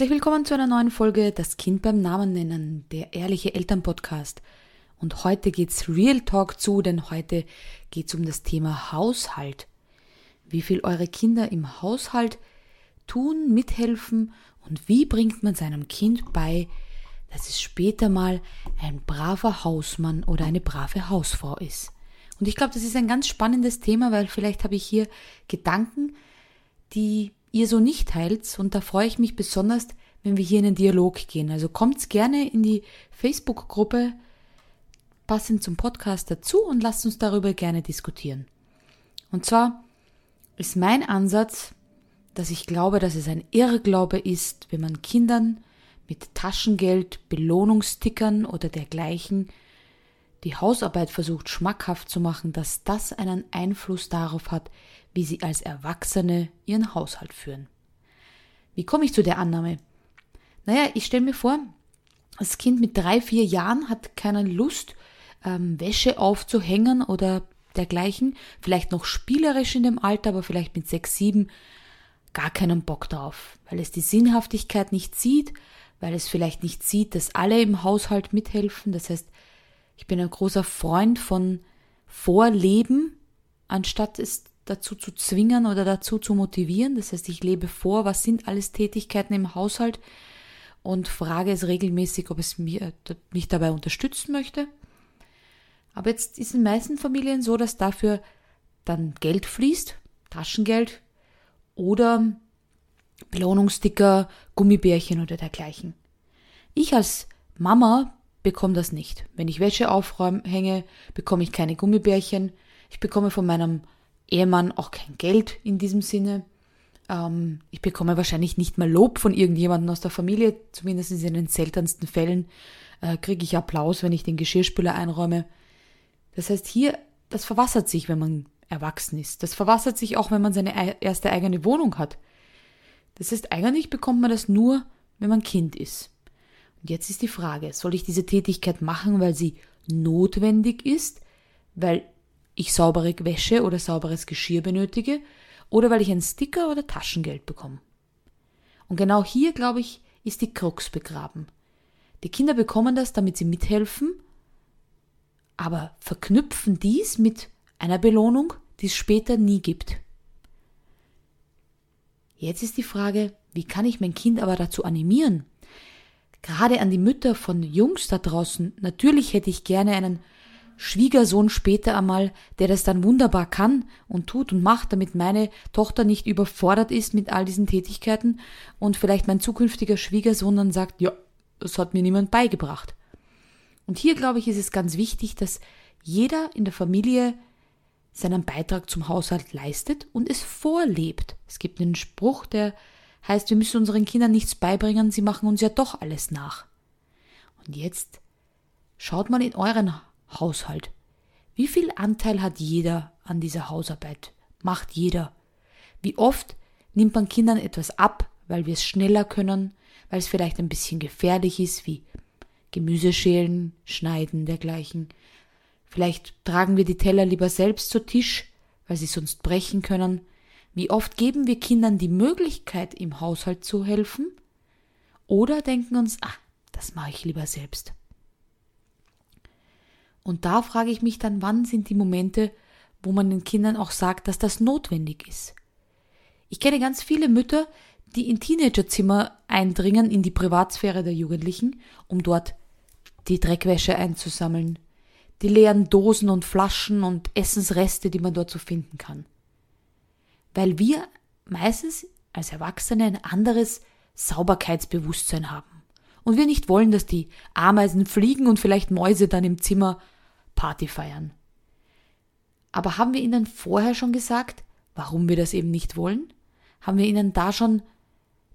Herzlich willkommen zu einer neuen Folge Das Kind beim Namen nennen, der ehrliche Elternpodcast. Und heute geht's Real Talk zu, denn heute geht's um das Thema Haushalt. Wie viel eure Kinder im Haushalt tun, mithelfen und wie bringt man seinem Kind bei, dass es später mal ein braver Hausmann oder eine brave Hausfrau ist. Und ich glaube, das ist ein ganz spannendes Thema, weil vielleicht habe ich hier Gedanken, die ihr so nicht teilt. Und da freue ich mich besonders, wenn wir hier in den Dialog gehen. Also kommt gerne in die Facebook-Gruppe passend zum Podcast dazu und lasst uns darüber gerne diskutieren. Und zwar ist mein Ansatz, dass ich glaube, dass es ein Irrglaube ist, wenn man Kindern mit Taschengeld, Belohnungstickern oder dergleichen die Hausarbeit versucht schmackhaft zu machen, dass das einen Einfluss darauf hat, wie sie als Erwachsene ihren Haushalt führen. Wie komme ich zu der Annahme? Naja, ich stelle mir vor, das Kind mit drei, vier Jahren hat keine Lust, ähm, Wäsche aufzuhängen oder dergleichen, vielleicht noch spielerisch in dem Alter, aber vielleicht mit sechs, sieben gar keinen Bock drauf, weil es die Sinnhaftigkeit nicht sieht, weil es vielleicht nicht sieht, dass alle im Haushalt mithelfen. Das heißt, ich bin ein großer Freund von Vorleben, anstatt es dazu zu zwingen oder dazu zu motivieren. Das heißt, ich lebe vor, was sind alles Tätigkeiten im Haushalt und frage es regelmäßig, ob es mir, mich dabei unterstützen möchte. Aber jetzt ist in meisten Familien so, dass dafür dann Geld fließt, Taschengeld oder Belohnungssticker, Gummibärchen oder dergleichen. Ich als Mama bekomme das nicht. Wenn ich Wäsche aufhänge, bekomme ich keine Gummibärchen. Ich bekomme von meinem Ehemann auch kein Geld in diesem Sinne. Ähm, ich bekomme wahrscheinlich nicht mal Lob von irgendjemandem aus der Familie. Zumindest in den seltensten Fällen äh, kriege ich Applaus, wenn ich den Geschirrspüler einräume. Das heißt, hier, das verwassert sich, wenn man erwachsen ist. Das verwassert sich auch, wenn man seine erste eigene Wohnung hat. Das heißt, eigentlich bekommt man das nur, wenn man Kind ist. Und jetzt ist die Frage, soll ich diese Tätigkeit machen, weil sie notwendig ist, weil ich saubere Wäsche oder sauberes Geschirr benötige oder weil ich einen Sticker oder Taschengeld bekomme. Und genau hier, glaube ich, ist die Krux begraben. Die Kinder bekommen das, damit sie mithelfen, aber verknüpfen dies mit einer Belohnung, die es später nie gibt. Jetzt ist die Frage, wie kann ich mein Kind aber dazu animieren? Gerade an die Mütter von Jungs da draußen, natürlich hätte ich gerne einen Schwiegersohn später einmal, der das dann wunderbar kann und tut und macht, damit meine Tochter nicht überfordert ist mit all diesen Tätigkeiten und vielleicht mein zukünftiger Schwiegersohn dann sagt, ja, das hat mir niemand beigebracht. Und hier, glaube ich, ist es ganz wichtig, dass jeder in der Familie seinen Beitrag zum Haushalt leistet und es vorlebt. Es gibt einen Spruch, der heißt, wir müssen unseren Kindern nichts beibringen, sie machen uns ja doch alles nach. Und jetzt schaut mal in euren Haushalt. Wie viel Anteil hat jeder an dieser Hausarbeit? Macht jeder? Wie oft nimmt man Kindern etwas ab, weil wir es schneller können, weil es vielleicht ein bisschen gefährlich ist, wie Gemüse schälen, schneiden, dergleichen. Vielleicht tragen wir die Teller lieber selbst zu Tisch, weil sie sonst brechen können. Wie oft geben wir Kindern die Möglichkeit, im Haushalt zu helfen? Oder denken uns, ah, das mache ich lieber selbst. Und da frage ich mich dann, wann sind die Momente, wo man den Kindern auch sagt, dass das notwendig ist. Ich kenne ganz viele Mütter, die in Teenagerzimmer eindringen in die Privatsphäre der Jugendlichen, um dort die Dreckwäsche einzusammeln, die leeren Dosen und Flaschen und Essensreste, die man dort so finden kann. Weil wir meistens als Erwachsene ein anderes Sauberkeitsbewusstsein haben. Und wir nicht wollen, dass die Ameisen fliegen und vielleicht Mäuse dann im Zimmer Party feiern. Aber haben wir ihnen vorher schon gesagt, warum wir das eben nicht wollen? Haben wir ihnen da schon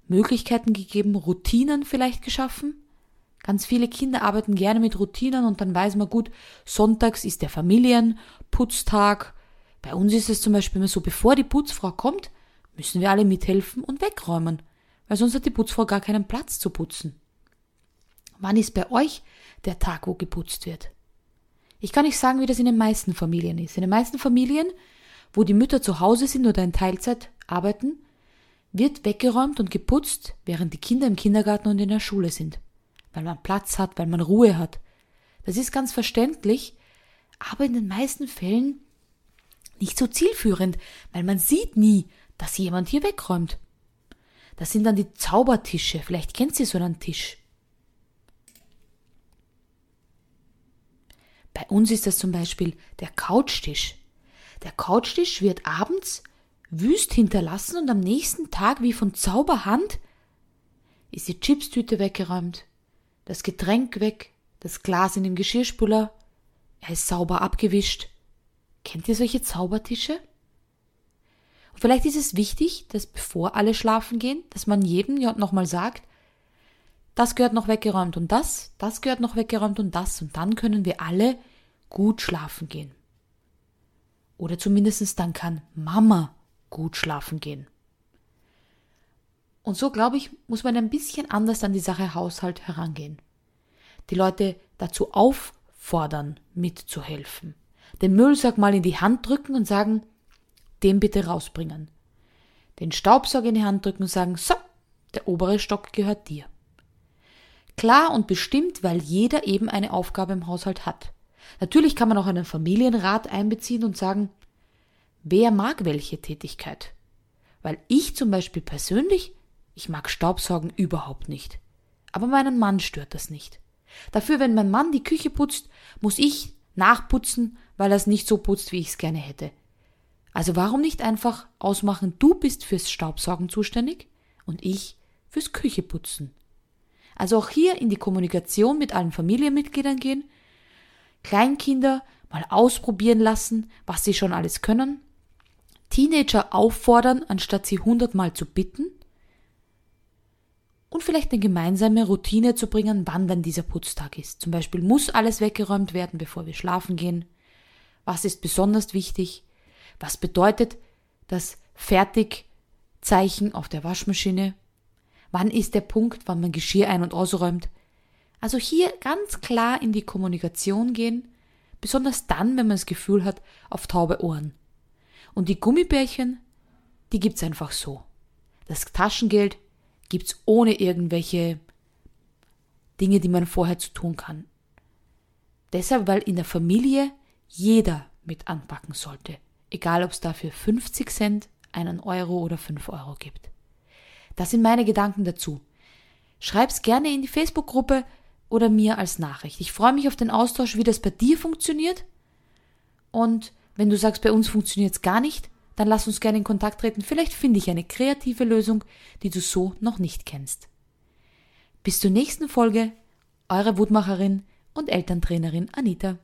Möglichkeiten gegeben, Routinen vielleicht geschaffen? Ganz viele Kinder arbeiten gerne mit Routinen und dann weiß man gut, sonntags ist der Familienputztag. Bei uns ist es zum Beispiel immer so, bevor die Putzfrau kommt, müssen wir alle mithelfen und wegräumen, weil sonst hat die Putzfrau gar keinen Platz zu putzen. Wann ist bei euch der Tag, wo geputzt wird? Ich kann nicht sagen, wie das in den meisten Familien ist. In den meisten Familien, wo die Mütter zu Hause sind oder in Teilzeit arbeiten, wird weggeräumt und geputzt, während die Kinder im Kindergarten und in der Schule sind, weil man Platz hat, weil man Ruhe hat. Das ist ganz verständlich, aber in den meisten Fällen nicht so zielführend, weil man sieht nie, dass jemand hier wegräumt. Das sind dann die Zaubertische. Vielleicht kennt ihr so einen Tisch. Bei uns ist das zum Beispiel der Couchtisch. Der Couchtisch wird abends wüst hinterlassen und am nächsten Tag wie von Zauberhand ist die Chipstüte weggeräumt, das Getränk weg, das Glas in dem Geschirrspüler, er ist sauber abgewischt. Kennt ihr solche Zaubertische? Und vielleicht ist es wichtig, dass bevor alle schlafen gehen, dass man jedem nochmal sagt, das gehört noch weggeräumt und das, das gehört noch weggeräumt und das, und dann können wir alle gut schlafen gehen. Oder zumindest dann kann Mama gut schlafen gehen. Und so, glaube ich, muss man ein bisschen anders an die Sache Haushalt herangehen. Die Leute dazu auffordern, mitzuhelfen. Den Müllsack mal in die Hand drücken und sagen, den bitte rausbringen. Den Staubsauger in die Hand drücken und sagen, so, der obere Stock gehört dir. Klar und bestimmt, weil jeder eben eine Aufgabe im Haushalt hat. Natürlich kann man auch einen Familienrat einbeziehen und sagen, wer mag welche Tätigkeit? Weil ich zum Beispiel persönlich, ich mag Staubsaugen überhaupt nicht. Aber meinen Mann stört das nicht. Dafür, wenn mein Mann die Küche putzt, muss ich nachputzen, weil er es nicht so putzt, wie ich es gerne hätte. Also warum nicht einfach ausmachen, du bist fürs Staubsaugen zuständig und ich fürs Kücheputzen. Also auch hier in die Kommunikation mit allen Familienmitgliedern gehen, Kleinkinder mal ausprobieren lassen, was sie schon alles können, Teenager auffordern, anstatt sie hundertmal zu bitten, und vielleicht eine gemeinsame Routine zu bringen, wann dann dieser Putztag ist. Zum Beispiel muss alles weggeräumt werden, bevor wir schlafen gehen. Was ist besonders wichtig? Was bedeutet das Fertigzeichen auf der Waschmaschine? Wann ist der Punkt, wann man Geschirr ein- und ausräumt? Also hier ganz klar in die Kommunikation gehen, besonders dann, wenn man das Gefühl hat, auf taube Ohren. Und die Gummibärchen, die gibt's einfach so. Das Taschengeld gibt's ohne irgendwelche Dinge, die man vorher zu tun kann. Deshalb, weil in der Familie jeder mit anpacken sollte egal ob es dafür 50 Cent, einen Euro oder 5 Euro gibt. Das sind meine Gedanken dazu. Schreib's gerne in die Facebook-Gruppe oder mir als Nachricht. Ich freue mich auf den Austausch, wie das bei dir funktioniert. Und wenn du sagst, bei uns funktioniert es gar nicht, dann lass uns gerne in Kontakt treten. Vielleicht finde ich eine kreative Lösung, die du so noch nicht kennst. Bis zur nächsten Folge, eure Wutmacherin und Elterntrainerin Anita.